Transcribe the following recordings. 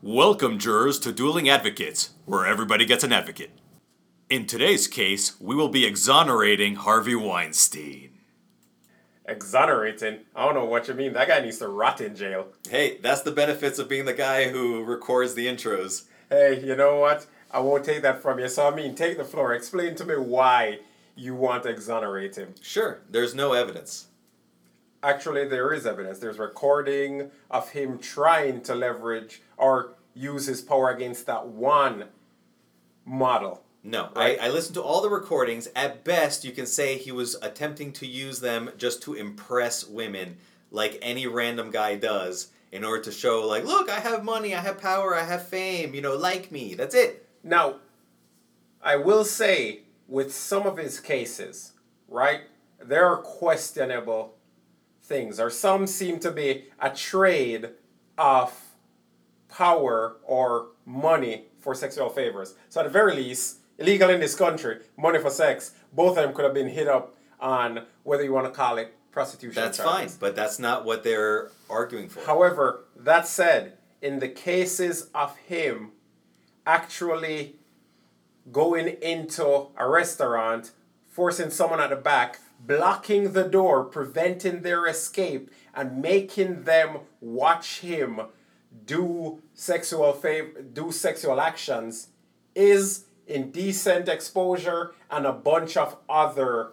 Welcome, jurors, to Dueling Advocates, where everybody gets an advocate. In today's case, we will be exonerating Harvey Weinstein. Exonerating? I don't know what you mean. That guy needs to rot in jail. Hey, that's the benefits of being the guy who records the intros. Hey, you know what? I won't take that from you. So, I mean, take the floor. Explain to me why you want to exonerate him. Sure, there's no evidence. Actually, there is evidence. There's recording of him trying to leverage or use his power against that one model. No, Right. I, I listened to all the recordings. At best, you can say he was attempting to use them just to impress women, like any random guy does, in order to show, like, look, I have money, I have power, I have fame, you know, like me. That's it. Now, I will say, with some of his cases, right, there are questionable things, or some seem to be a trade of power or money for sexual favors. So, at the very least, illegal in this country, money for sex, both of them could have been hit up on whether you want to call it prostitution. That's charges. fine, but that's not what they're arguing for. However, that said, in the cases of him actually going into a restaurant, forcing someone at the back, blocking the door, preventing their escape, and making them watch him do sexual fav- do sexual actions is indecent exposure and a bunch of other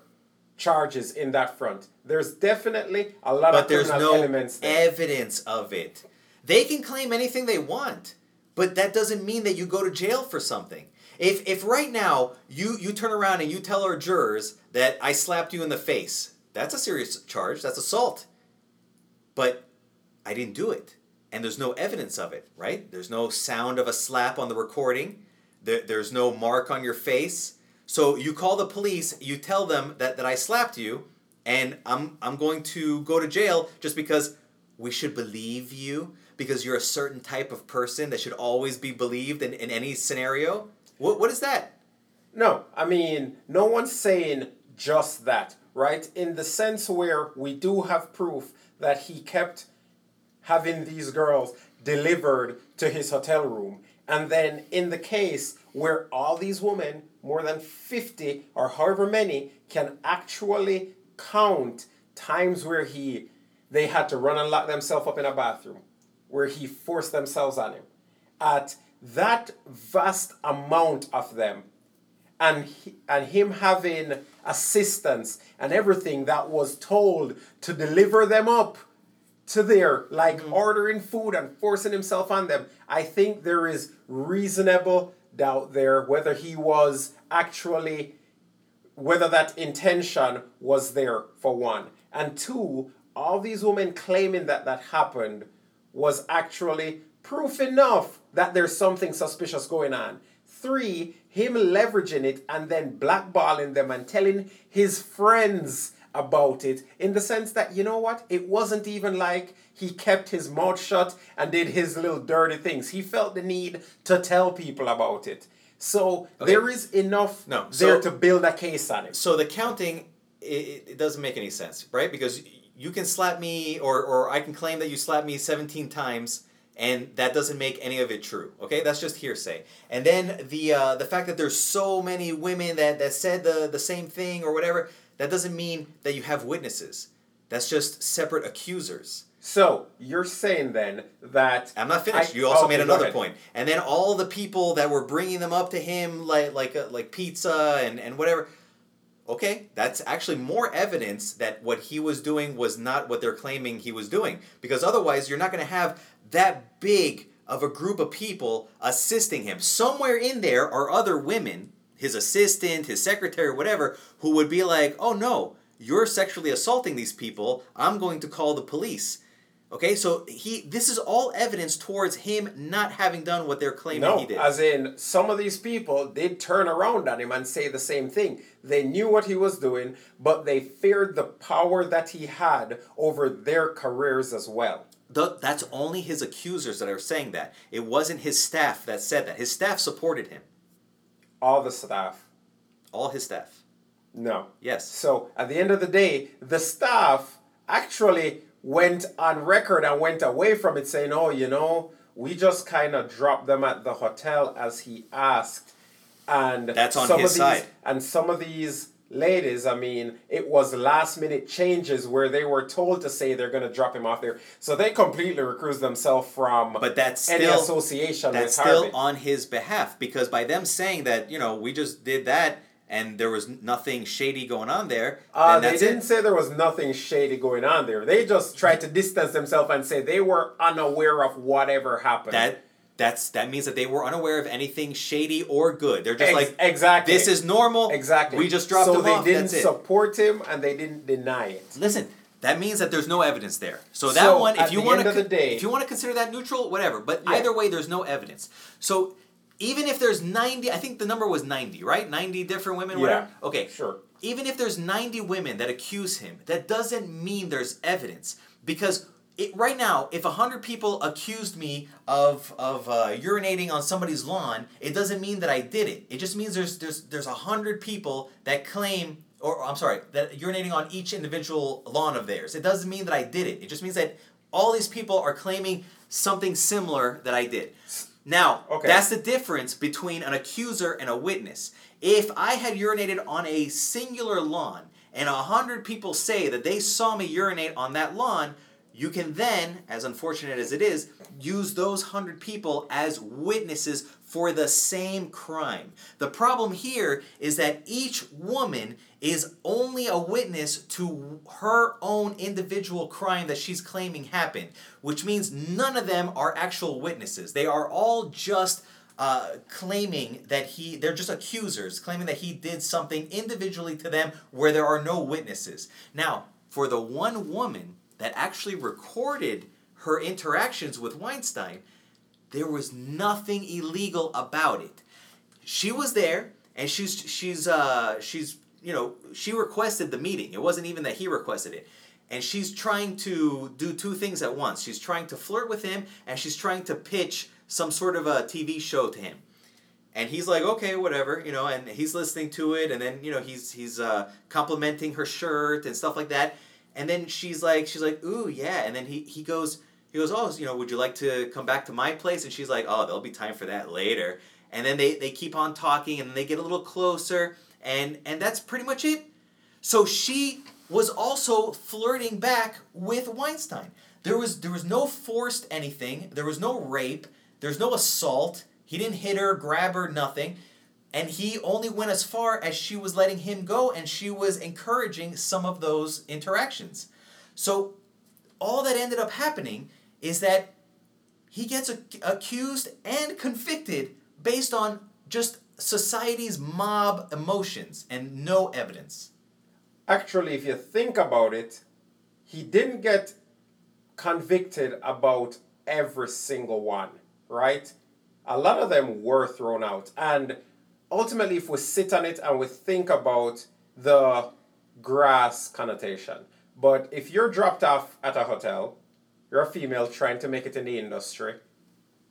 charges in that front. There's definitely a lot but of there's no elements there. evidence of it. They can claim anything they want, but that doesn't mean that you go to jail for something. If if right now you you turn around and you tell our jurors that I slapped you in the face, that's a serious charge. That's assault. But I didn't do it, and there's no evidence of it. Right? There's no sound of a slap on the recording. There, there's no mark on your face. So you call the police. You tell them that that I slapped you, and I'm I'm going to go to jail just because we should believe you because you're a certain type of person that should always be believed in, in any scenario. What what is that? No, I mean, no one's saying just that, right? In the sense where we do have proof that he kept having these girls delivered to his hotel room. And then in the case where all these women, more than 50 or however many, can actually count times where he they had to run and lock themselves up in a bathroom, where he forced themselves on him. At that vast amount of them, and he, and him having assistance and everything that was told to deliver them up to there, like mm-hmm. ordering food and forcing himself on them. I think there is reasonable doubt there whether he was actually whether that intention was there for one and two all these women claiming that that happened was actually proof enough that there's something suspicious going on. Three him leveraging it and then blackballing them and telling his friends about it in the sense that you know what? It wasn't even like he kept his mouth shut and did his little dirty things. He felt the need to tell people about it. So Okay. there is enough No, there so- to build a case on it. So the counting, it, it doesn't make any sense, right? Because you can slap me, or, or I can claim that you slapped me 17 times, and that doesn't make any of it true. Okay, that's just hearsay. And then the uh, the fact that there's so many women that, that said the, the same thing or whatever, that doesn't mean that you have witnesses. That's just separate accusers. so you're saying then that I'm not finished. I- you also okay, made another point. And then all the people that were bringing them up to him, like like uh, like pizza and and whatever. Okay, that's actually more evidence that what he was doing was not what they're claiming he was doing. Because otherwise, you're not going to have that big of a group of people assisting him. Somewhere in there are other women, his assistant, his secretary, whatever, who would be like, "Oh no, you're sexually assaulting these people. I'm going to call the police." Okay, so he this is all evidence towards him not having done what they're claiming No, he did. as in some of these people did turn around on him and say the same thing. They knew what he was doing, but they feared the power that he had over their careers as well. Th- that's only his accusers that are saying that. It wasn't his staff that said that. His staff supported him. All the staff. All his staff. No. Yes. So at the end of the day, the staff actually went on record and went away from it saying, oh, you know, we just kind of dropped them at the hotel as he asked, and That's on some his of these, side. And some of these ladies, I mean, it was last minute changes where they were told to say they're going to drop him off there, so they completely recused themselves from But that's any still association that's with still Harvey. on his behalf because by them saying that you know we just did that and there was nothing shady going on there, Uh, they didn't it. say there was nothing shady going on there. They just tried to distance themselves and say they were unaware of whatever happened. That that's that means that they were unaware of anything shady or good. They're just Ex- like exactly. this is normal. exactly. We just dropped so him they off. didn't support him and they didn't deny it. Listen, that means that there's no evidence there. So that So, one, if you want to, day- if you want to consider that neutral, whatever. But Yeah. either way, there's no evidence. So even if there's 90, I think the number was 90, right? 90 different women, whatever. Yeah, Okay, sure. Even if there's 90 women that accuse him, that doesn't mean there's evidence because. It, right now, if 100 people accused me of, of uh, urinating on somebody's lawn, it doesn't mean that I did it. It just means there's, there's, there's 100 people that claim or I'm sorry, that urinating on each individual lawn of theirs. It doesn't mean that I did it. It just means that all these people are claiming something similar that I did. Now, Okay. that's the difference between an accuser and a witness. If I had urinated on a singular lawn and a hundred people say that they saw me urinate on that lawn, you can then, as unfortunate as it is, use those hundred people as witnesses for the same crime. The problem here is that each woman is only a witness to her own individual crime that she's claiming happened, which means none of them are actual witnesses. They are all just uh, claiming that he, they're just accusers, claiming that he did something individually to them where there are no witnesses. Now, for the one woman that actually recorded her interactions with Weinstein, there was nothing illegal about it. She was there, and she's she's uh she's you know she requested the meeting. It wasn't even that he requested it, and she's trying to do two things at once. She's trying to flirt with him, and she's trying to pitch some sort of a TV show to him. And he's like, okay, whatever, you know, and he's listening to it, and then you know he's he's uh, complimenting her shirt and stuff like that. And then she's like, she's like, ooh, yeah. And then he he goes, he goes, oh, you know, would you like to come back to my place? And she's like, oh, there'll be time for that later. And then they they keep on talking, and they get a little closer, and and that's pretty much it. So she was also flirting back with Weinstein. There was there was no forced anything. There was no rape. There's no assault. He didn't hit her, grab her, nothing. And he only went as far as she was letting him go, and she was encouraging some of those interactions. So, all that ended up happening is that he gets ac- accused and convicted based on just society's mob emotions and no evidence. Actually, if you think about it, he didn't get convicted about every single one, right? A lot of them were thrown out. And ultimately, if we sit on it and we think about the grass connotation, but if you're dropped off at a hotel, you're a female trying to make it in the industry,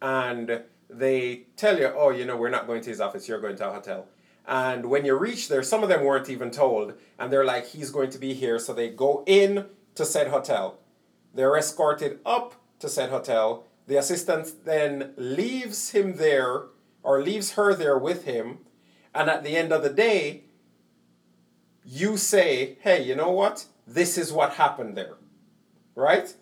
and they tell you, oh, you know, we're not going to his office, you're going to a hotel. And when you reach there, some of them weren't even told, and they're like, he's going to be here. So they go in to said hotel. They're escorted up to said hotel. The assistant then leaves him there or leaves her there with him. And at the end of the day, you say, hey, you know what? This is what happened there. Right?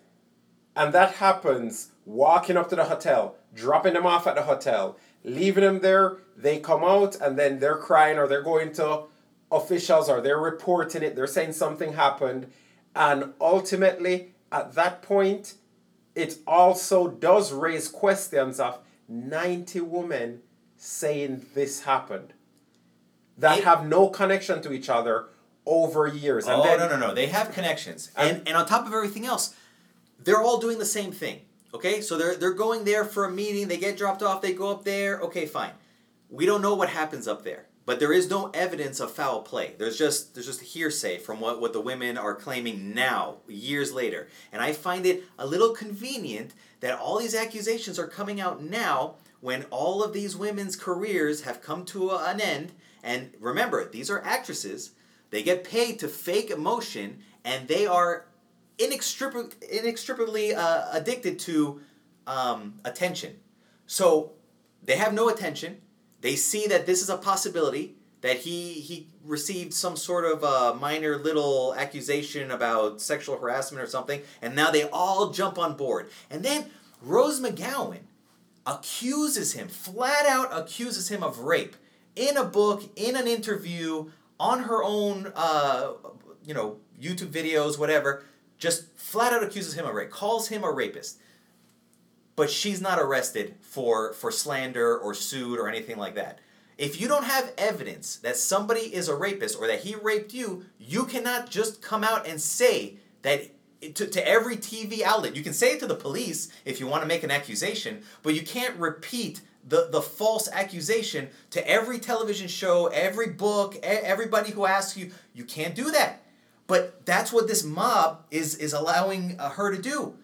And that happens walking up to the hotel, dropping them off at the hotel, leaving them there. They come out and then they're crying or they're going to officials or they're reporting it. They're saying something happened. And ultimately, at that point, it also does raise questions of 90 women saying this happened that It- have no connection to each other over years. And oh then, no no no! They have connections, And- and and on top of everything else, they're all doing the same thing. Okay, so they're they're going there for a meeting. They get dropped off. They go up there. Okay, fine. We don't know what happens up there, but there is no evidence of foul play. There's just there's just hearsay from what what the women are claiming now, years later. And I find it a little convenient that all these accusations are coming out now when all of these women's careers have come to an end. And remember, these are actresses. They get paid to fake emotion, and they are inextricably, inextricably uh, addicted to um, attention. So they have no attention. They see that this is a possibility that he he received some sort of uh, minor little accusation about sexual harassment or something, and now they all jump on board. And then Rose McGowan accuses him, flat out accuses him of rape in a book, in an interview, on her own, uh, you know, YouTube videos, whatever. Just flat out accuses him of rape, calls him a rapist. But she's not arrested for for slander or sued or anything like that. If you don't have evidence that somebody is a rapist or that he raped you, you cannot just come out and say that to, to every TV outlet. You can say it to the police if you want to make an accusation, but you can't repeat the, the false accusation to every television show, every book, everybody who asks you. You can't do that. But that's what this mob is, is allowing uh, her to do.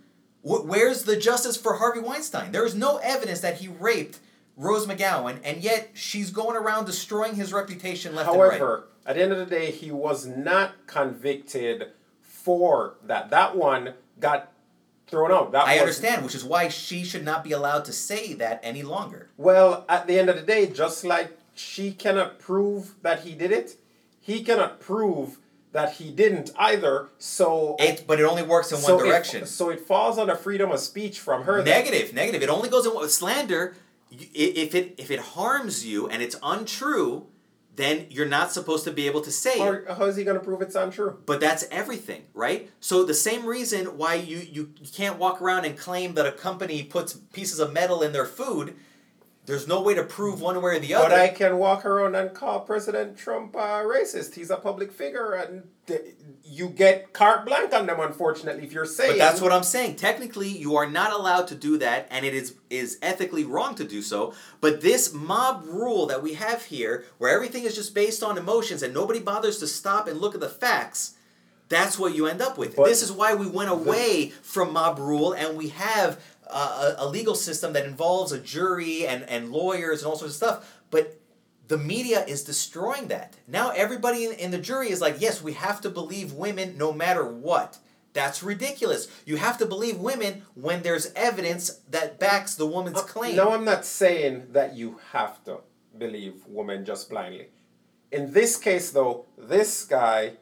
Where's the justice for Harvey Weinstein? There is no evidence that he raped Rose McGowan, and yet she's going around destroying his reputation left However, and right. However, at the end of the day, he was not convicted for that. That one got thrown out. That I was, understand, which is why she should not be allowed to say that any longer. Well, at the end of the day, just like she cannot prove that he did it, he cannot prove that he didn't either. So it, but it only works in so one direction. It, so it falls under freedom of speech from her. Negative, negative. It only goes in with slander if it if it harms you and it's untrue, then you're not supposed to be able to say or it. How is he going to prove it's untrue? But that's everything, right? So the same reason why you, you can't walk around and claim that a company puts pieces of metal in their food, there's no way to prove one way or the other. But I can walk around and call President Trump uh, racist. He's a public figure, and you get carte blanche on them. Unfortunately, if you're saying. But that's what I'm saying. Technically, you are not allowed to do that, and it is is ethically wrong to do so. But this mob rule that we have here, where everything is just based on emotions and nobody bothers to stop and look at the facts. That's what you end up with. But this is why we went away the, from mob rule and we have uh, a, a legal system that involves a jury and, and lawyers and all sorts of stuff. But the media is destroying that. Now everybody in, in the jury is like, yes, we have to believe women no matter what. That's ridiculous. You have to believe women when there's evidence that backs the woman's uh, claim. No, I'm not saying that you have to believe women just blindly. In this case, though, this guy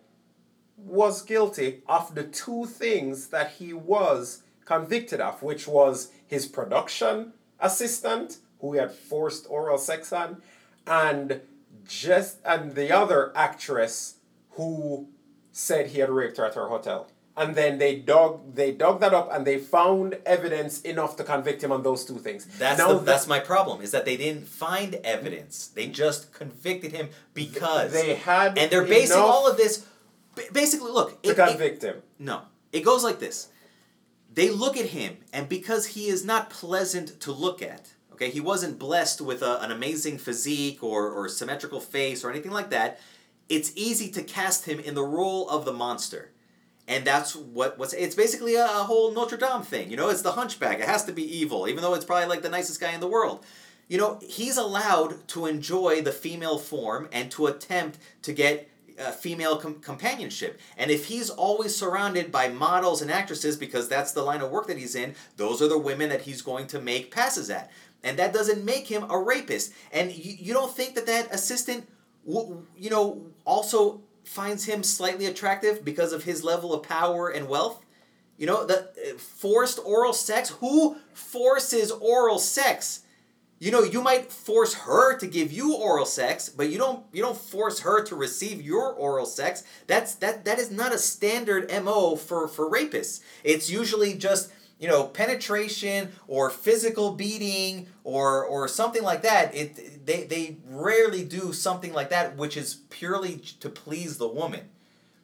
was guilty of the two things that he was convicted of, which was his production assistant, who he had forced oral sex on, and just and the other actress who said he had raped her at her hotel. And then they dug they dug that up and they found evidence enough to convict him on those two things. That's now the, that's my problem is that they didn't find evidence. They just convicted him because they had and they're basing all of this basically look to it, convict it, him. No, it goes like this they look at him, and because he is not pleasant to look at, okay, he wasn't blessed with a, an amazing physique or, or symmetrical face or anything like that, it's easy to cast him in the role of the monster. And that's what what's it's basically a, a whole Notre Dame thing, you know, it's the hunchback. It has to be evil, even though it's probably like the nicest guy in the world. You know, he's allowed to enjoy the female form and to attempt to get uh, female com- companionship. And if he's always surrounded by models and actresses, because that's the line of work that he's in, those are the women that he's going to make passes at. And that doesn't make him a rapist. And you, you don't think that that assistant, w- you know, also finds him slightly attractive because of his level of power and wealth? You know, the uh, forced oral sex? Who forces oral sex? You know, you might force her to give you oral sex, but you don't you don't force her to receive your oral sex. That's that that is not a standard MO for for rapists. It's usually just you know penetration or physical beating or or something like that it they they rarely do something like that which is purely to please the woman.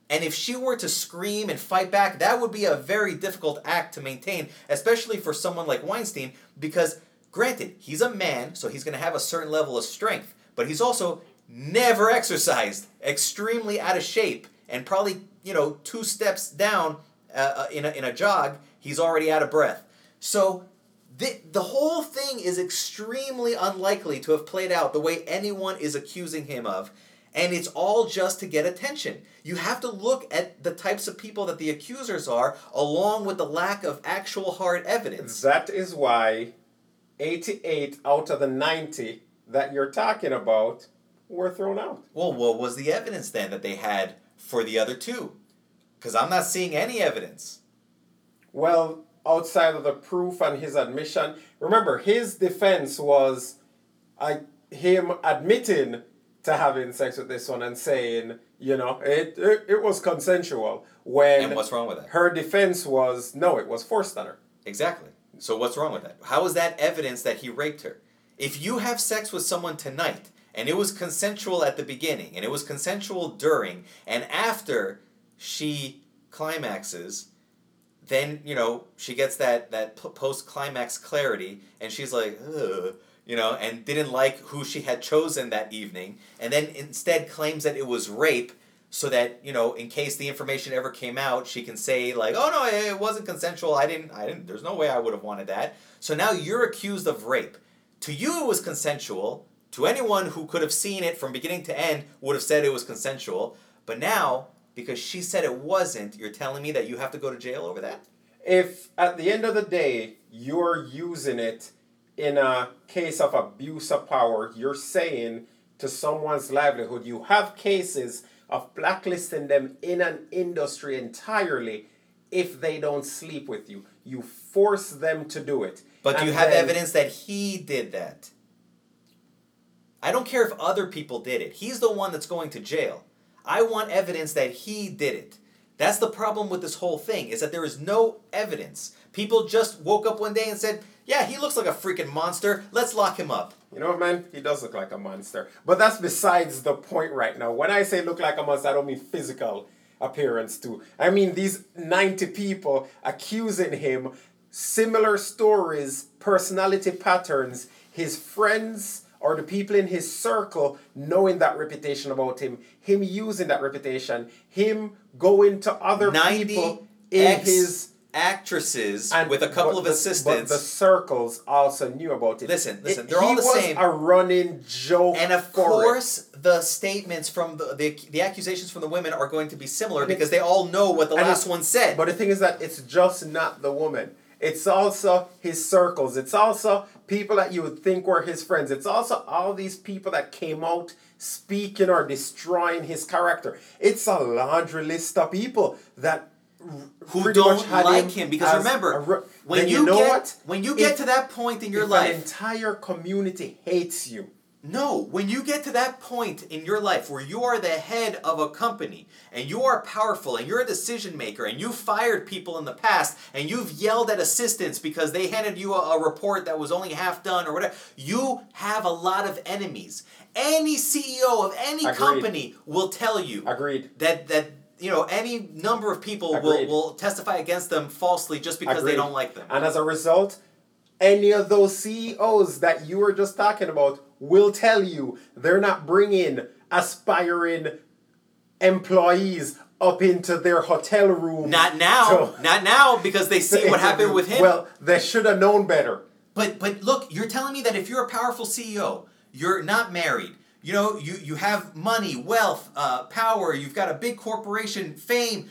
And if she were to scream and fight back that would be a very difficult act to maintain especially for someone like Weinstein because Granted, he's a man, so he's going to have a certain level of strength, but he's also never exercised, extremely out of shape, and probably, you know, two steps down uh, uh, in, a, in a jog, he's already out of breath. So the, the whole thing is extremely unlikely to have played out the way anyone is accusing him of. And it's all just to get attention. You have to look at the types of people that the accusers are, along with the lack of actual hard evidence. That is why 88 out of the 90 that you're talking about were thrown out. Well, what was the evidence then that they had for the other two? Because I'm not seeing any evidence. Well, outside of the proof and his admission, remember his defense was I him admitting to having sex with this one and saying, you know, it it, it was consensual. When And what's wrong with that? her defense was no, it was forced on her. Exactly. So what's wrong with that? How is that evidence that he raped her? If you have sex with someone tonight and it was consensual at the beginning and it was consensual during and after she climaxes, then you know she gets that that post climax clarity and she's like, Ugh, you know, and didn't like who she had chosen that evening, and then instead claims that it was rape so that you know in case the information ever came out she can say like oh no it wasn't consensual. I didn't i didn't there's no way i would have wanted that. So now you're accused of rape. To you it was consensual. To anyone who could have seen it from beginning to end would have said it was consensual. But now because she said it wasn't you're telling me that you have to go to jail over that If at the end of the day you're using it in a case of abuse of power, you're saying to someone's livelihood, you have cases of blacklisting them in an industry entirely if they don't sleep with you. You force them to do it. But And you have then- evidence that he did that. I don't care if other people did it. He's the one that's going to jail. I want evidence that he did it. That's the problem with this whole thing is that there is no evidence. People just woke up one day and said, "Yeah, he looks like a freaking monster. Let's lock him up." You know what, man? He does look like a monster. But that's besides the point right now. When I say look like a monster, I don't mean physical appearance too. I mean these 90 people accusing him, similar stories, personality patterns, his friends or the people in his circle knowing that reputation about him, him using that reputation, him going to other Ninety people in ex his actresses and with a couple of the- assistants. But the circles also knew about it. Listen, listen, It- they're all he the was same. a running joke. And of for it. course, the statements from the, the the accusations from the women are going to be similar And because they all know what the last one said. But the thing is that it's just not the woman. It's also his circles. It's also people that you would think were his friends. It's also all these people that came out speaking or destroying his character. It's a laundry list of people that who don't like him because remember when then you, know get what? when you get If- to that point in your life an entire community hates you. No when you get to that point in your life where you are the head of a company and you are powerful and you're a decision maker and you've fired people in the past and you've yelled at assistants because they handed you a, a report that was only half done or whatever you have a lot of enemies any ceo of any Agreed. company will tell you Agreed. that that you know any number of people will, Agreed. will testify against them falsely just because they don't like them And as a result, any of those CEOs that you were just talking about will tell you they're not bringing aspiring employees up into their hotel room. not now not now because they see what happened with him Well, they should have known better. But but look, you're telling me that if you're a powerful CEO, you're not married, you know, you you have money, wealth, uh, power, you've got a big corporation, fame,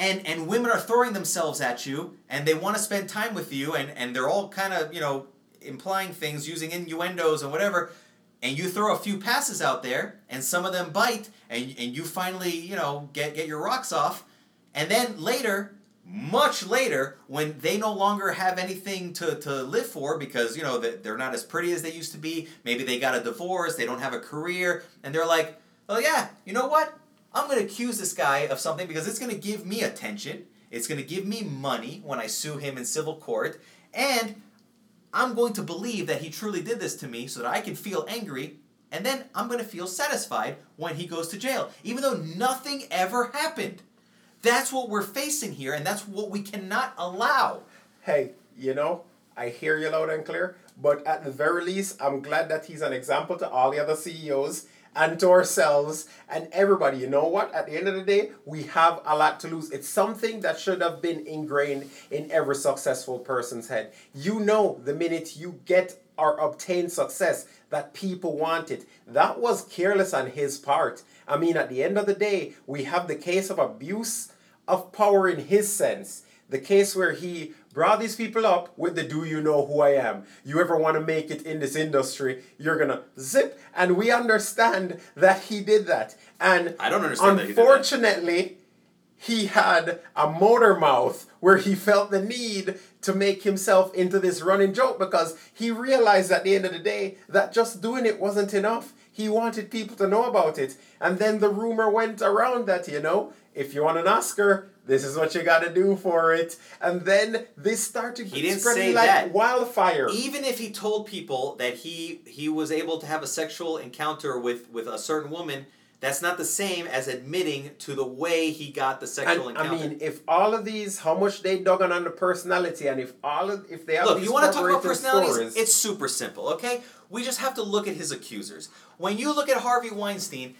and and women are throwing themselves at you, and they want to spend time with you, and and they're all kind of you know implying things, using innuendos and whatever. And you throw a few passes out there, and some of them bite, and, and you finally, you know, get, get your rocks off. And then later, much later when they no longer have anything to, to live for because you know they're not as pretty as they used to be maybe they got a divorce they don't have a career and they're like oh yeah you know what i'm going to accuse this guy of something because it's going to give me attention. It's going to give me money when i sue him in civil court. And i'm going to believe that he truly did this to me so that i can feel angry. And then i'm going to feel satisfied when he goes to jail even though nothing ever happened. That's what we're facing here, and that's what we cannot allow. Hey, you know, I hear you loud and clear, but at the very least, I'm glad that he's an example to all the other CEOs and to ourselves and everybody. You know what? At the end of the day, we have a lot to lose. It's something that should have been ingrained in every successful person's head. You know, the minute you get or obtain success, that people want it. That was careless on his part. I mean, at the end of the day, we have the case of abuse of power in his sense. The case where he brought these people up with the do you know who I am? You ever want to make it in this industry, you're gonna zip. And we understand that he did that. And I don't understand that he did that. unfortunately, he had a motor mouth where he felt the need to make himself into this running joke because he realized at the end of the day that just doing it wasn't enough. He wanted people to know about it. And then the rumor went around that, you know, if you want an Oscar, this is what you got to do for it. And then this started He didn't spreading say like that. wildfire. even if he told people that he he was able to have a sexual encounter with with a certain woman that's not the same as admitting to the way he got the sexual and, I encounter mean, if all of these, how much they dug on, on the personality, and if all of, if they have look you want to talk about personalities stories, it's super simple okay we just have to look at his accusers when you look at harvey weinstein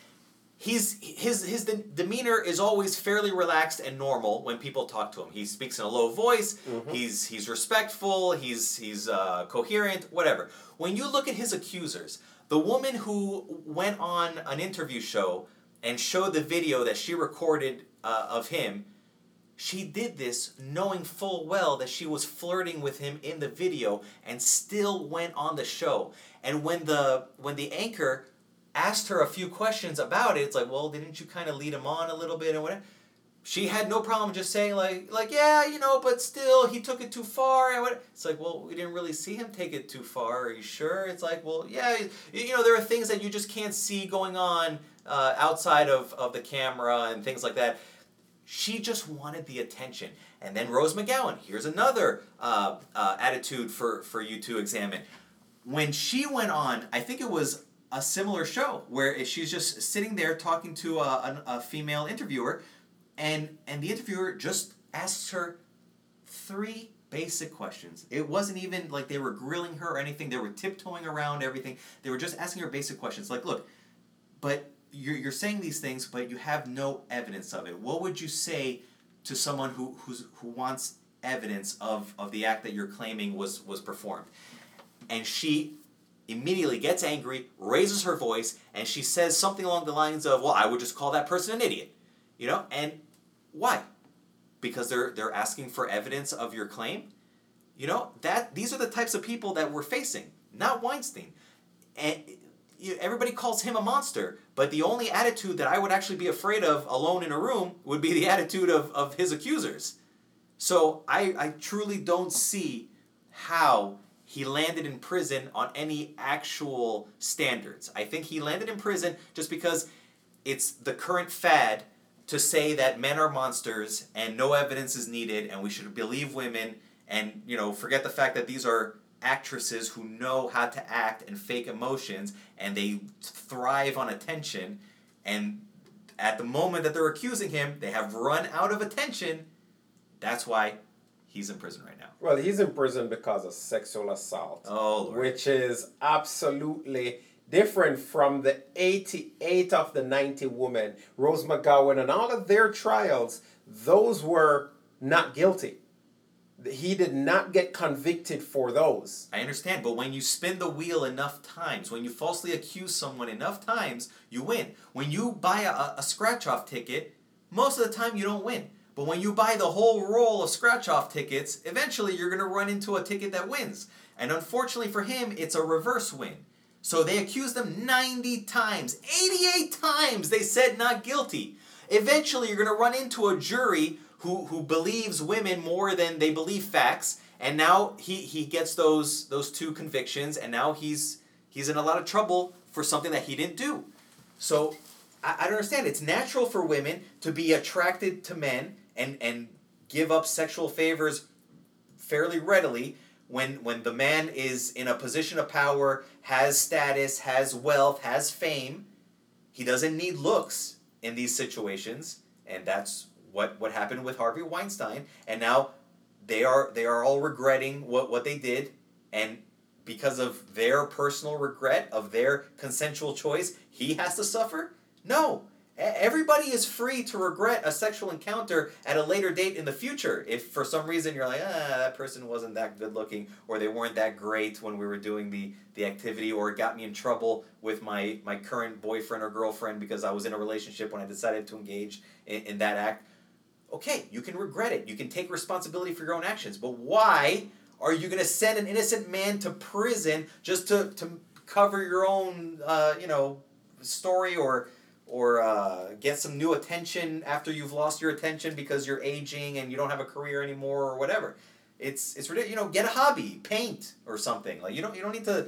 he's his his demeanor is always fairly relaxed and normal when people talk to him. He speaks in a low voice. Mm-hmm. He's he's respectful. He's he's uh, coherent. Whatever. When you look at his accusers, the woman who went on an interview show and showed the video that she recorded uh, of him. She did this knowing full well that she was flirting with him in the video and still went on the show. And when the when the anchor asked her a few questions about it, it's like, well, didn't you kind of lead him on a little bit and whatever? She had no problem just saying like, like yeah, you know, but still he took it too far and what? It's like, well, we didn't really see him take it too far. Are you sure? It's like, well, yeah, you, know, there are things that you just can't see going on uh, outside of of the camera and things like that. She just wanted the attention. And then Rose McGowan, here's another uh, uh, attitude for, for you to examine. When she went on, I think it was a similar show where she's just sitting there talking to a, a, a female interviewer, and, and the interviewer just asks her three basic questions. It wasn't even like they were grilling her or anything, they were tiptoeing around everything. They were just asking her basic questions like, look, but you're, you're saying these things, but you have no evidence of it. What would you say to someone who, who's, who wants evidence of, of the act that you're claiming was, was performed? And she immediately gets angry, raises her voice, and she says something along the lines of, Well, I would just call that person an idiot. You know? And why? Because they're they're asking for evidence of your claim? You know, that these are the types of people that we're facing, not Weinstein. And everybody calls him a monster, but the only attitude that I would actually be afraid of alone in a room would be the attitude of, of his accusers. So I, I truly don't see how he landed in prison on any actual standards. I think he landed in prison just because it's the current fad to say that men are monsters and no evidence is needed and we should believe women and you know forget the fact that these are actresses who know how to act and fake emotions and they thrive on attention and at the moment that they're accusing him they have run out of attention that's why he's in prison right now well, he's in prison because of sexual assault. oh lord which is absolutely different from the 88 of the 90 women, Rose McGowan, and all of their trials, those were not guilty. He did not get convicted for those. I understand, but when you spin the wheel enough times, when you falsely accuse someone enough times, you win. When you buy a, a scratch off ticket, most of the time you don't win. But when you buy the whole roll of scratch off tickets, eventually you're going to run into a ticket that wins. And unfortunately for him, it's a reverse win. So they accused him 90 times. 88 times they said not guilty. Eventually you're going to run into a jury who, who believes women more than they believe facts. And now he, he gets those those two convictions and now he's he's in a lot of trouble for something that he didn't do. So I, I don't understand. It's natural for women to be attracted to men and, and give up sexual favors fairly readily when when the man is in a position of power, has status, has wealth, has fame. He doesn't need looks in these situations, and that's what what happened with Harvey Weinstein. And now they are they are all regretting what what they did, and because of their personal regret of their consensual choice, he has to suffer? No. Everybody is free to regret a sexual encounter at a later date in the future. If for some reason you're like, ah, that person wasn't that good looking, or they weren't that great when we were doing the, the activity, or it got me in trouble with my, my current boyfriend or girlfriend because I was in a relationship when I decided to engage in, in that act. Okay, you can regret it. You can take responsibility for your own actions. But why are you going to send an innocent man to prison just to, to cover your own, uh, you know, story or or uh, get some new attention after you've lost your attention because you're aging and you don't have a career anymore or whatever. It's it's ridiculous. You know, get a hobby, paint or something. Like you don't you don't need to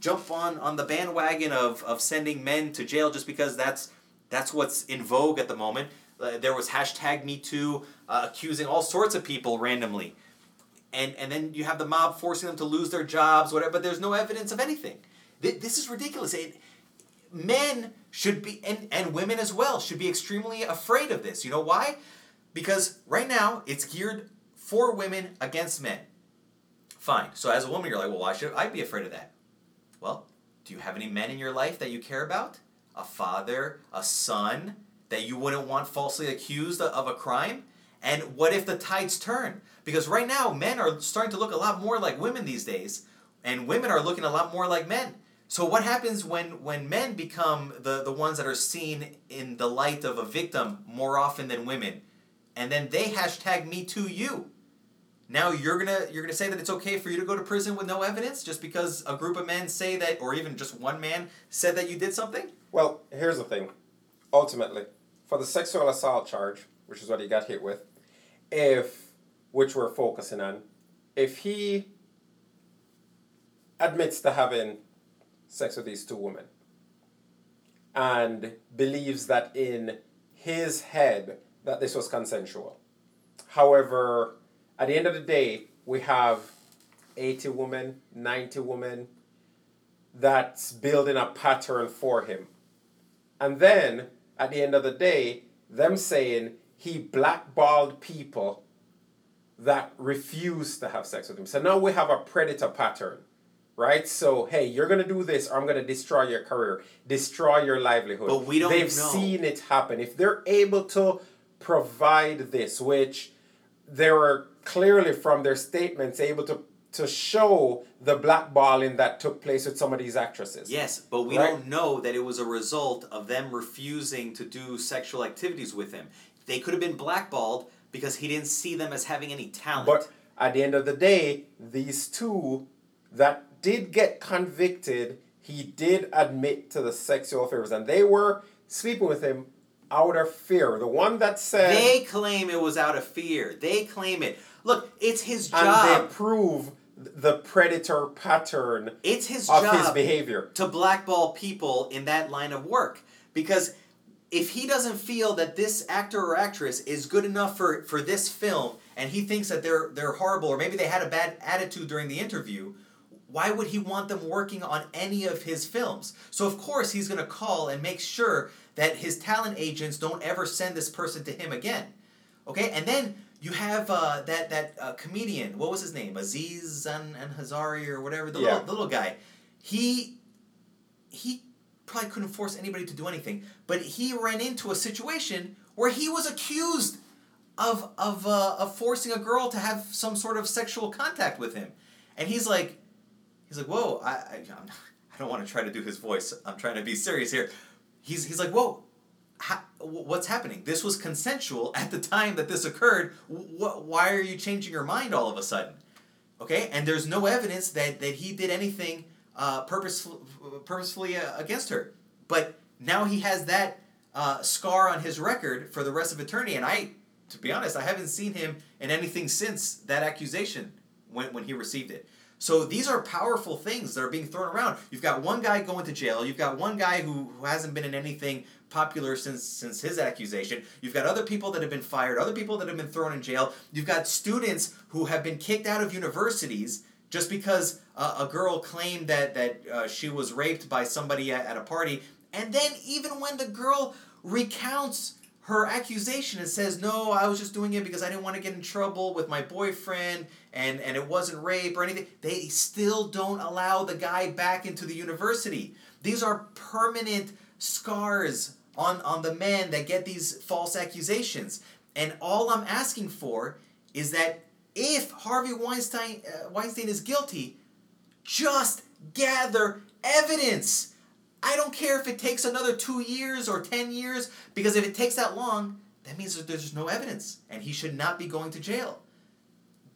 jump on on the bandwagon of, of sending men to jail just because that's that's what's in vogue at the moment. Uh, there was hashtag Me Too uh, accusing all sorts of people randomly, and and then you have the mob forcing them to lose their jobs, whatever. But there's no evidence of anything. Th- This is ridiculous. It, men should be and, and women as well should be extremely afraid of this. You know why? Because right now it's geared for women against men. Fine. So as a woman you're like well why should i be afraid of that? Well do you have any men in your life that you care about? A father a son that you wouldn't want falsely accused of a crime? And what if the tides turn? Because right now men are starting to look a lot more like women these days and women are looking a lot more like men so what happens when when men become the the ones that are seen in the light of a victim more often than women, and then they hashtag me too you. Now you're gonna you're gonna say that it's okay for you to go to prison with no evidence just because a group of men say that, or even just one man said that you did something. Well, here's the thing. Ultimately, for the sexual assault charge, which is what he got hit with, if which we're focusing on, if he admits to having sex with these two women and believes that in his head that this was consensual. However, at the end of the day, we have 80 women, 90 women that's building a pattern for him. And then at the end of the day, them saying he blackballed people that refused to have sex with him. So now we have a predator pattern, right? So hey, you're gonna do this, or I'm gonna destroy your career, destroy your livelihood. But we don't They've know. seen it happen. If they're able to provide this, which they were clearly from their statements able to to show the blackballing that took place with some of these actresses. Yes, but we Right. don't know that it was a result of them refusing to do sexual activities with him. They could have been blackballed because he didn't see them as having any talent. But at the end of the day, these two that did get convicted, he did admit to the sexual affairs, and they were sleeping with him out of fear. The one that said, They claim it was out of fear. They claim it. Look, it's his and job. they prove the predator pattern It's his of job his behavior. to blackball people in that line of work because if he doesn't feel that this actor or actress is good enough for, for this film and he thinks that they're they're horrible or maybe they had a bad attitude during the interview why would he want them working on any of his films? So of course he's going to call and make sure that his talent agents don't ever send this person to him again. Okay and then you have uh, that that uh, comedian what was his name? Aziz and, and hazari or whatever the, Yeah. little, the little guy. He he probably couldn't force anybody to do anything, but he ran into a situation where he was accused of of uh, of forcing a girl to have some sort of sexual contact with him, and he's like, he's like, whoa, I I, I'm- I don't want to try to do his voice. I'm trying to be serious here. He's he's like, whoa. What's happening? This was consensual at the time that this occurred. Wh- why are you changing your mind all of a sudden? Okay, and there's no evidence that, that he did anything uh, purposeful, purposefully uh, against her. But now he has that uh, scar on his record for the rest of eternity. And I, to be honest, I haven't seen him in anything since that accusation when, when he received it. So these are powerful things that are being thrown around. You've got one guy going to jail. You've got one guy who, who hasn't been in anything popular since since his accusation. You've got other people that have been fired, other people that have been thrown in jail. You've got students who have been kicked out of universities just because uh, a girl claimed that that uh, she was raped by somebody at, at a party. And then even when the girl recounts her accusation and says, "No, I was just doing it because I didn't want to get in trouble with my boyfriend and, and it wasn't rape or anything, they still don't allow the guy back into the university. These are permanent scars on, on the men that get these false accusations. And all I'm asking for is that if Harvey Weinstein, uh, Weinstein is guilty, just gather evidence. I don't care if it takes another two years or 10 years, because if it takes that long, that means that there's no evidence and he should not be going to jail.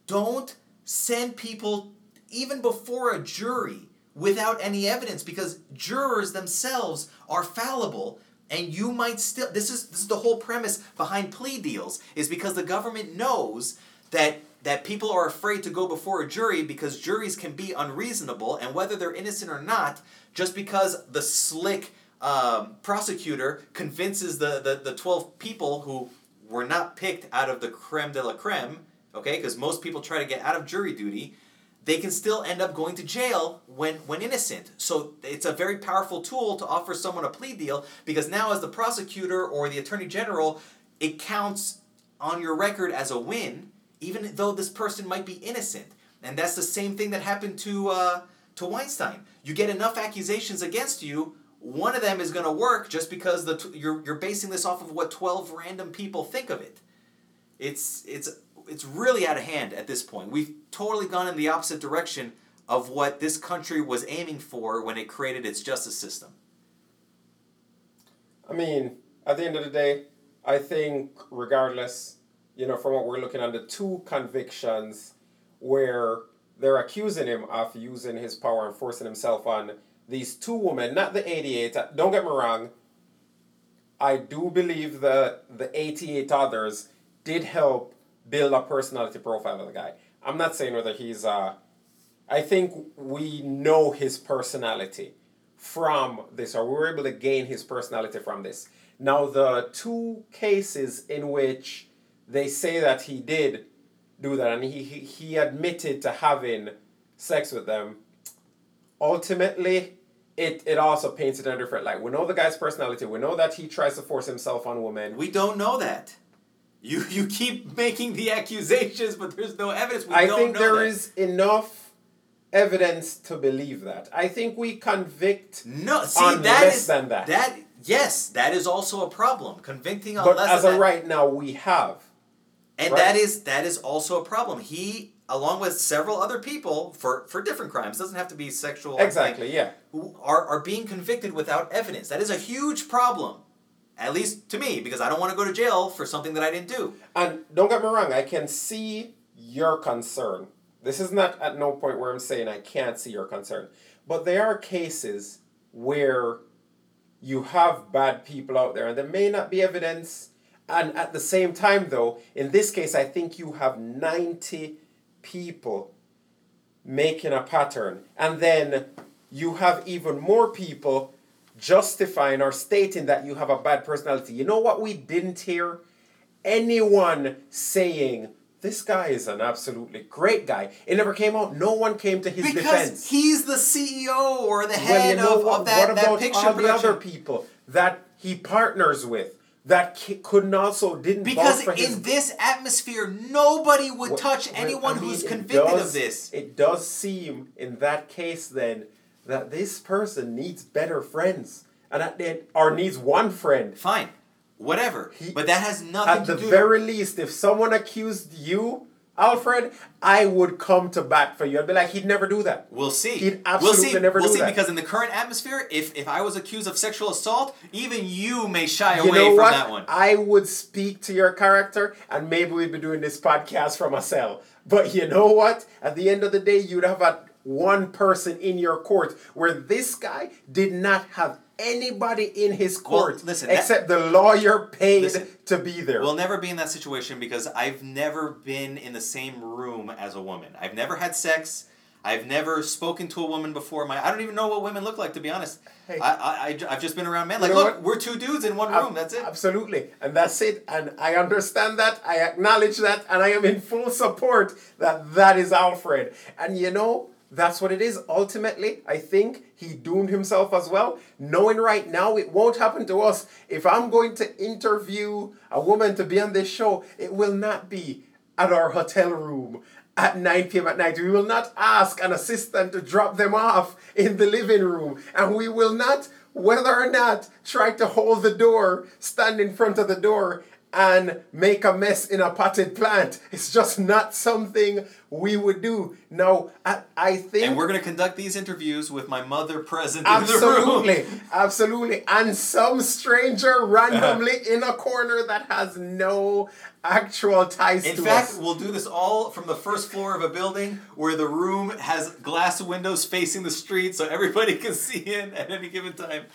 Don't send people even before a jury without any evidence because jurors themselves are fallible. And you might still this is this is the whole premise behind plea deals is because the government knows that that people are afraid to go before a jury because juries can be unreasonable and whether they're innocent or not just because the slick um, prosecutor convinces the, the, the 12 people who were not picked out of the creme de la creme okay because most people try to get out of jury duty they can still end up going to jail when when innocent. So it's a very powerful tool to offer someone a plea deal because now as the prosecutor or the attorney general, it counts on your record as a win, even though this person might be innocent. And that's the same thing that happened to uh, to Weinstein. You get enough accusations against you, one of them is going to work just because the t- you're you're basing this off of what twelve random people think of it. It's it's it's really out of hand at this point. We've totally gone in the opposite direction of what this country was aiming for when it created its justice system. I mean, at the end of the day, I think regardless, you know, from what we're looking at, the two convictions where they're accusing him of using his power and forcing himself on these two women, not the 88. Uh, don't get me wrong. I do believe that the 88 others did help build a personality profile of the guy. I'm not saying whether he's uh I think we know his personality from this, or we were able to gain his personality from this. Now, the two cases in which they say that he did do that and he, he, he admitted to having sex with them, ultimately, it, it also paints it in a different light. We know the guy's personality. We know that he tries to force himself on women. We don't know that. You you keep making the accusations, but there's no evidence. We I don't think there that. is enough evidence to believe that. I think we convict no. See, on that less is- than that. That yes, that is also a problem. Convicting on but less as of that. right now, we have. And Right. that is that is also a problem. He, along with several other people for for different crimes, doesn't have to be sexual. Exactly, yeah. Who are are being convicted without evidence. That is a huge problem, at least to me, because I don't want to go to jail for something that I didn't do. And don't get me wrong, I can see your concern. This is not at no point where I'm saying I can't see your concern. But there are cases where you have bad people out there and there may not be evidence. And at the same time, though, in this case, I think you have 90 people making a pattern. And then you have even more people justifying or stating that you have a bad personality. You know what we didn't hear? Anyone saying, this guy is an absolutely great guy. It never came out. No one came to his because defense. he's the CEO or the Well, head you know of, what? of that, what that about picture all the other people that he partners with that couldn't also didn't Because for his in this atmosphere, nobody would Well, touch well, anyone I mean, who's convicted does- of this. It does seem in that case then that this person needs better friends, and that they, or needs one friend. Fine, whatever. He- but that has nothing to do with. At the very least, if someone accused you, Alfred, I would come to bat for you. I'd be like, he'd never do that. We'll see. He'd we'll absolutely see. never we'll do see that. because in the current atmosphere, if if I was accused of sexual assault, even you may shy You away from what? that one. I would speak to your character, and maybe we'd be doing this podcast from a cell. But you know what? At the end of the day, you'd have a one person in your court where this guy did not have anybody in his Well, court listen, that- except the lawyer paid Listen, to be there. We'll never be in that situation because I've never been in the same room as a woman. I've never had sex. I've never spoken to a woman before. My I don't even know what women look like to be honest. Hey. I, I, I have just been around men. Like, look, what? we're two dudes in one Ab- room. That's it. Absolutely. And that's it. And I understand that. I acknowledge that. And I am in full support that that is Alfred. And you know, that's what it is. Ultimately, I think he doomed himself as well, knowing right now it won't happen to us. If I'm going to interview a woman to be on this show, it will not be at our hotel room at 9 p.m. at night. We will not ask an assistant to drop them off in the living room. And we will not, whether or not, try to hold the door, stand in front of the door, and make a mess in a potted plant. It's just not something we would do. No, I, I think. And we're going to conduct these interviews with my mother present in the room. Absolutely, absolutely. And some stranger randomly uh-huh. in a corner that has no actual ties In fact, us. we'll do this all from the first floor of a building where the room has glass windows facing the street so everybody can see in at any given time.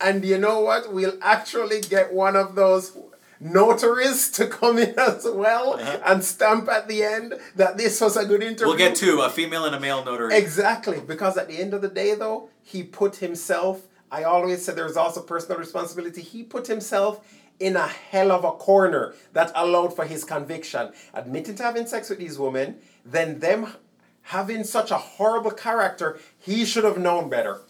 And you know what? We'll actually get one of those notaries to come in as well Uh-huh. and stamp at the end that this was a good interview. We'll get two, a female and a male notary. Exactly, because at the end of the day, though, he put himself. I always said there's also personal responsibility. He put himself in a hell of a corner that allowed for his conviction. Admitting to having sex with these women, then them having such a horrible character, he should have known better.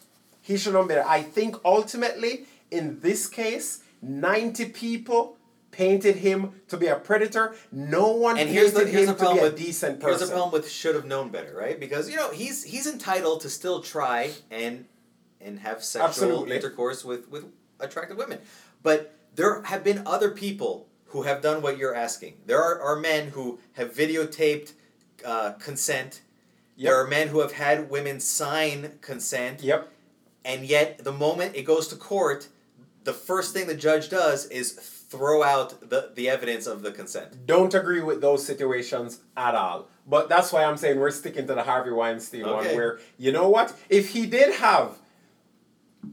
He should have known better. I think ultimately, in this case, 90 people painted him to be a predator. No one and painted here's the here's him problem to be with a decent person. here's the problem with should have known better, right? Because you know he's he's entitled to still try and and have sexual Absolutely. intercourse with with attractive women, but there have been other people who have done what you're asking. There are, are men who have videotaped uh, consent. There are men who have had women sign consent, Yep. and yet the moment it goes to court, the first thing the judge does is throw out the, the evidence of the consent. don't agree with those situations at all. But that's why I'm saying we're sticking to the Harvey Weinstein one where, you know what? If he did have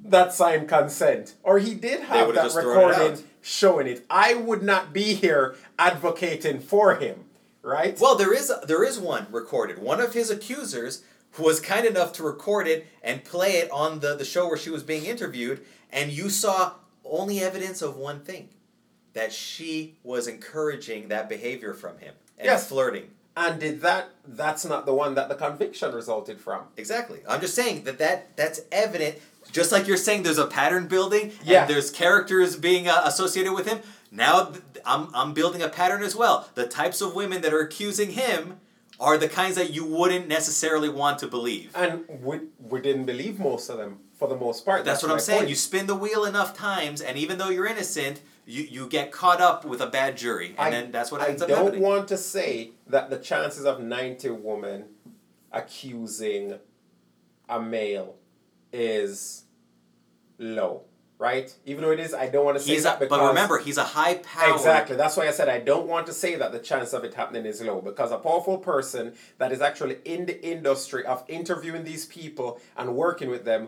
that signed consent, or he did have that thrown it recording showing it, I would not be here advocating for him, right? Well, there is there is one recorded. One of his accusers was kind enough to record it and play it on the, the show where she was being interviewed, and you saw only evidence of one thing. That she was encouraging that behavior from him and Yes. flirting. and did that, that's not the one that the conviction resulted from. Exactly. I'm just saying that, that that's evident. Just like you're saying, there's a pattern building, Yeah. and there's characters being uh, associated with him. Now th- I'm I'm building a pattern as well. The types of women that are accusing him are the kinds that you wouldn't necessarily want to believe. And we, we didn't believe most of them for the most part. That's, what I'm saying. point. You spin the wheel enough times, and even though you're innocent, you, you get caught up with a bad jury, and I, then that's what I ends up don't happening. want to say that the chances of 90 women accusing a male is low, right? Even though it is, I don't want to say He's a, that because but remember, he's a high power. Exactly. That's why I said I don't want to say that the chance of it happening is low because a powerful person that is actually in the industry of interviewing these people and working with them,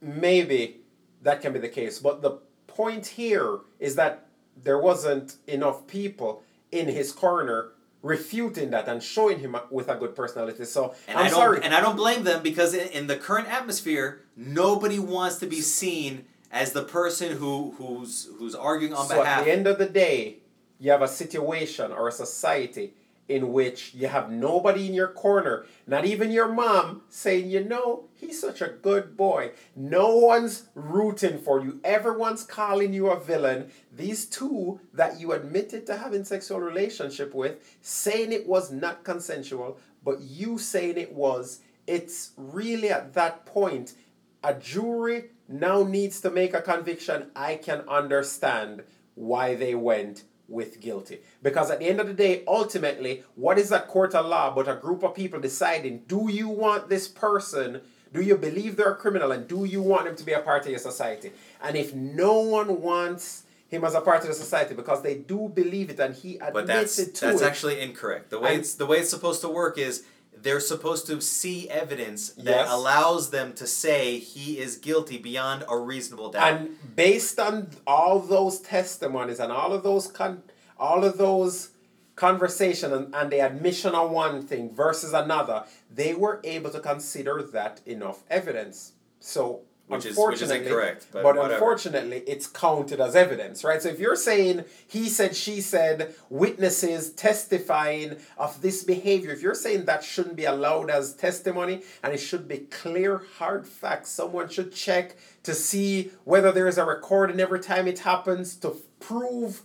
maybe that can be the case. But the point here is that there wasn't enough people in his corner refuting that and showing him with a good personality. So And I'm I don't, sorry. and I don't blame them because in, in the current atmosphere, nobody wants to be seen as the person who who's who's arguing on so behalf. at the end of the day, you have a situation or a society in which you have nobody in your corner, not even your mom, saying, you know, he's such a good boy. No one's rooting for you. Everyone's calling you a villain. These two that you admitted to having sexual relationship with, saying it was not consensual, but you saying it was, it's really at that point a jury now needs to make a conviction. I can understand why they went with guilty. Because at the end of the day, ultimately, what is a court of law but a group of people deciding do you want this person? Do you believe they're a criminal and do you want them to be a part of your society? And if no one wants him as a part of the society because they do believe it and he admitted but that's to that's it. actually incorrect. The way And- it's the way it's supposed to work is they're supposed to see evidence that Yes. allows them to say he is guilty beyond a reasonable doubt. And based on all those testimonies and all of those con- all of those conversation and, and the admission on one thing versus another, they were able to consider that enough evidence. So Which is- which is unfortunately, incorrect, but whatever. unfortunately, it's counted as evidence, right? So if you're saying he said, she said, witnesses testifying of this behavior, if you're saying that shouldn't be allowed as testimony and it should be clear, hard facts, someone should check to see whether there is a recording every time it happens to prove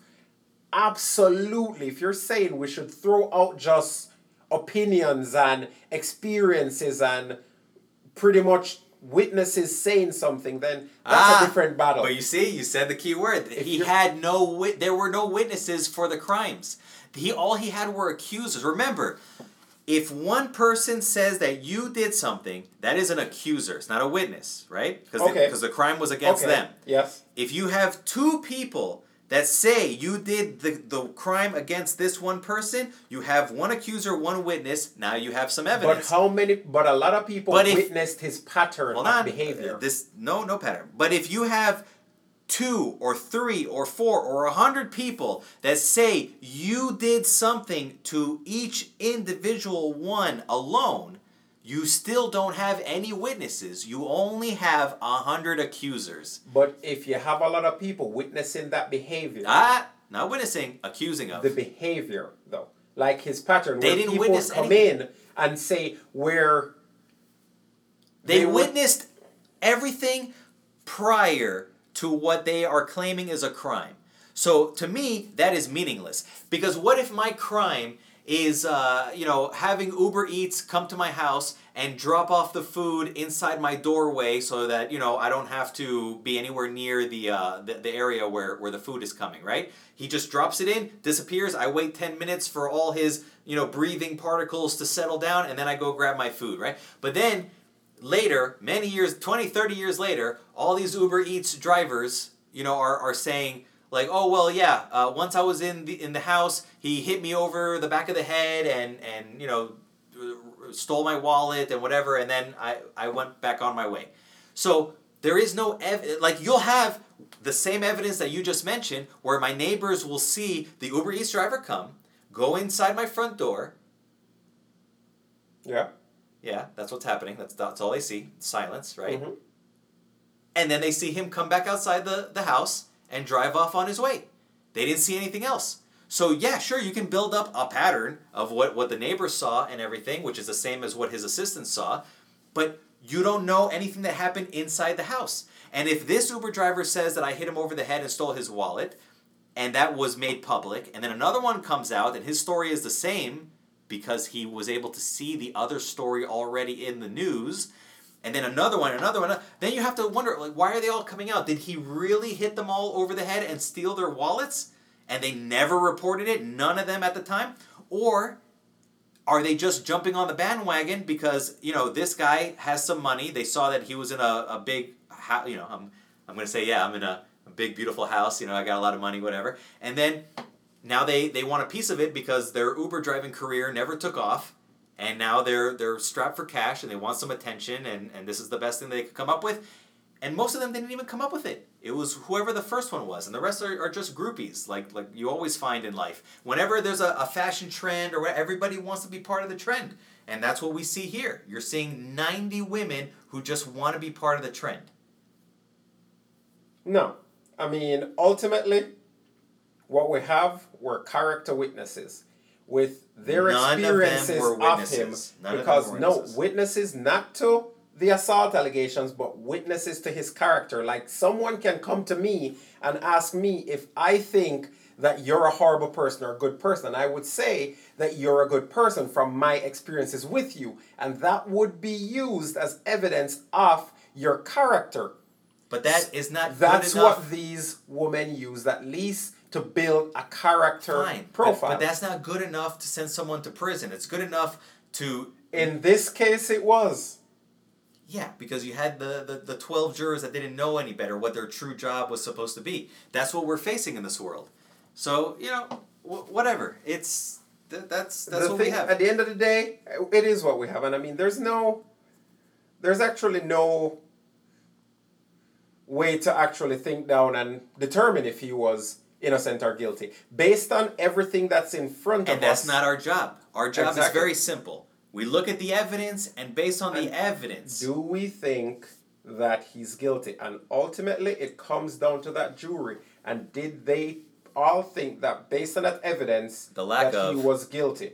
absolutely. If you're saying we should throw out just opinions and experiences and pretty much witnesses saying something, then that's a different battle. Ah, But you see, you said the key word. If he had no wit. There were no witnesses for the crimes. He all he had were accusers. Remember, if one person says that you did something, that is an accuser. It's not a witness, right? Because Okay. because the crime was against okay. them. Yes. If you have two people that say you did the, the crime against this one person, you have one accuser, one witness. Now you have some evidence. But how many? But a lot of people if- witnessed his pattern Hold of on. behavior. Uh, This no no pattern. But if you have two or three or four or a hundred people that say you did something to each individual one alone, you still don't have any witnesses. You only have a hundred accusers. But if you have a lot of people witnessing that behavior, Ah, not witnessing, accusing of. the behavior though, like his pattern, They didn't people witness come anything. in and say where They, They were- witnessed everything prior to what they are claiming is a crime. So to me, that is meaningless. Because what if my crime is, uh, you know, having Uber Eats come to my house and drop off the food inside my doorway so that you know I don't have to be anywhere near the uh, the, the area where where the food is coming. Right? He just drops it in, disappears. I wait ten minutes for all his you know breathing particles to settle down, and then I go grab my food. Right? But then later, many years, 20, 30 years later, all these Uber Eats drivers, you know, are, are saying like, oh well, yeah. Uh, once I was in the in the house, he hit me over the back of the head and and you know, stole my wallet and whatever, and then I I went back on my way. So there is no ev- like you'll have the same evidence that you just mentioned, where my neighbors will see the Uber Eats driver come, go inside my front door, yeah, yeah, that's what's happening. That's that's all they see. Silence, right? Mhm. And then they see him come back outside the, the house and drive off on his way. They didn't see anything else. So yeah, sure, you can build up a pattern of what, what the neighbors saw and everything, which is the same as what his assistant saw, but you don't know anything that happened inside the house. And if this Uber driver says that I hit him over the head and stole his wallet, and that was made public, and then another one comes out and his story is the same because he was able to see the other story already in the news, and then another one, another one, then you have to wonder like why are they all coming out? Did he really hit them all over the head and steal their wallets? And they never reported it, none of them at the time? Or are they just jumping on the bandwagon because you know this guy has some money? They saw that he was in a, a big house. You know, I'm I'm gonna say yeah, I'm in a, a big beautiful house. You know, I got a lot of money, whatever. And then now they they want a piece of it because their Uber driving career never took off, and now they're they're strapped for cash and they want some attention, and and this is the best thing they could come up with. And most of them didn't even come up with it. It was whoever the first one was, and the rest are, are just groupies, like like you always find in life. Whenever there's a, a fashion trend or everybody wants to be part of the trend, and that's what we see here. You're seeing ninety women who just want to be part of the trend. no. I mean, ultimately, what we have were character witnesses with their None of them experiences were of, witnesses. him. None of them because were no witnesses. not to the assault allegations, but witnesses to his character. Like someone can come to me and ask me if I think that you're a horrible person or a good person. I would say that you're a good person from my experiences with you. And that would be used as evidence of your character. But that is not That's what these women use, at least to build a character Fine, but- profile. But, that's not good enough to send someone to prison. It's good enough to In this case, it was. Yeah, because you had the, the, the 12 jurors that didn't know any better what their true job was supposed to be. That's what we're facing in this world. So, you know, w- whatever. It's th- that's that's the what thing, we have. At the end of the day, it is what we have. And I mean, there's no. There's actually no way to actually think down and determine if he was innocent or guilty based on everything that's in front of us. and that's not our job. Our job is very simple. We look at the evidence and based on the evidence. Do we think that he's guilty? And ultimately, it comes down to that jury. And did they all think that based on that evidence, The lack that he was guilty?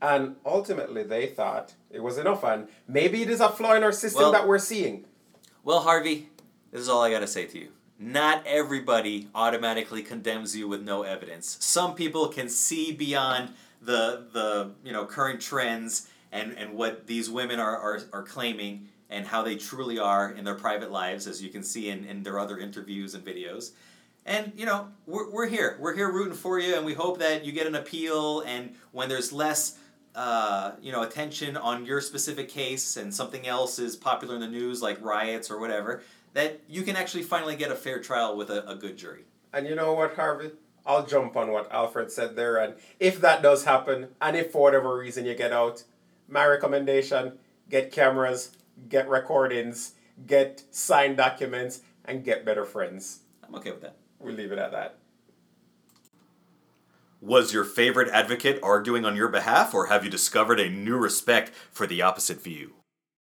And ultimately, they thought it was enough. And maybe it is a flaw in our system Well- that we're seeing. Well, Harvey, this is all I got to say to you. Not everybody automatically condemns you with no evidence. Some people can see beyond the the you know current trends and and what these women are are, are claiming and how they truly are in their private lives, as you can see in, in their other interviews and videos. And you know, we're, we're here. We're here rooting for you, and we hope that you get an appeal. And when there's less, uh, you know, attention on your specific case, and something else is popular in the news, like riots or whatever, that you can actually finally get a fair trial with a, a good jury. And you know what, Harvey? I'll jump on what Alfred said there. And if that does happen, and if for whatever reason you get out, my recommendation get cameras, get recordings, get signed documents, and get better friends. I'm okay with that. We'll leave it at that. Was your favorite advocate arguing on your behalf, or have you discovered a new respect for the opposite view?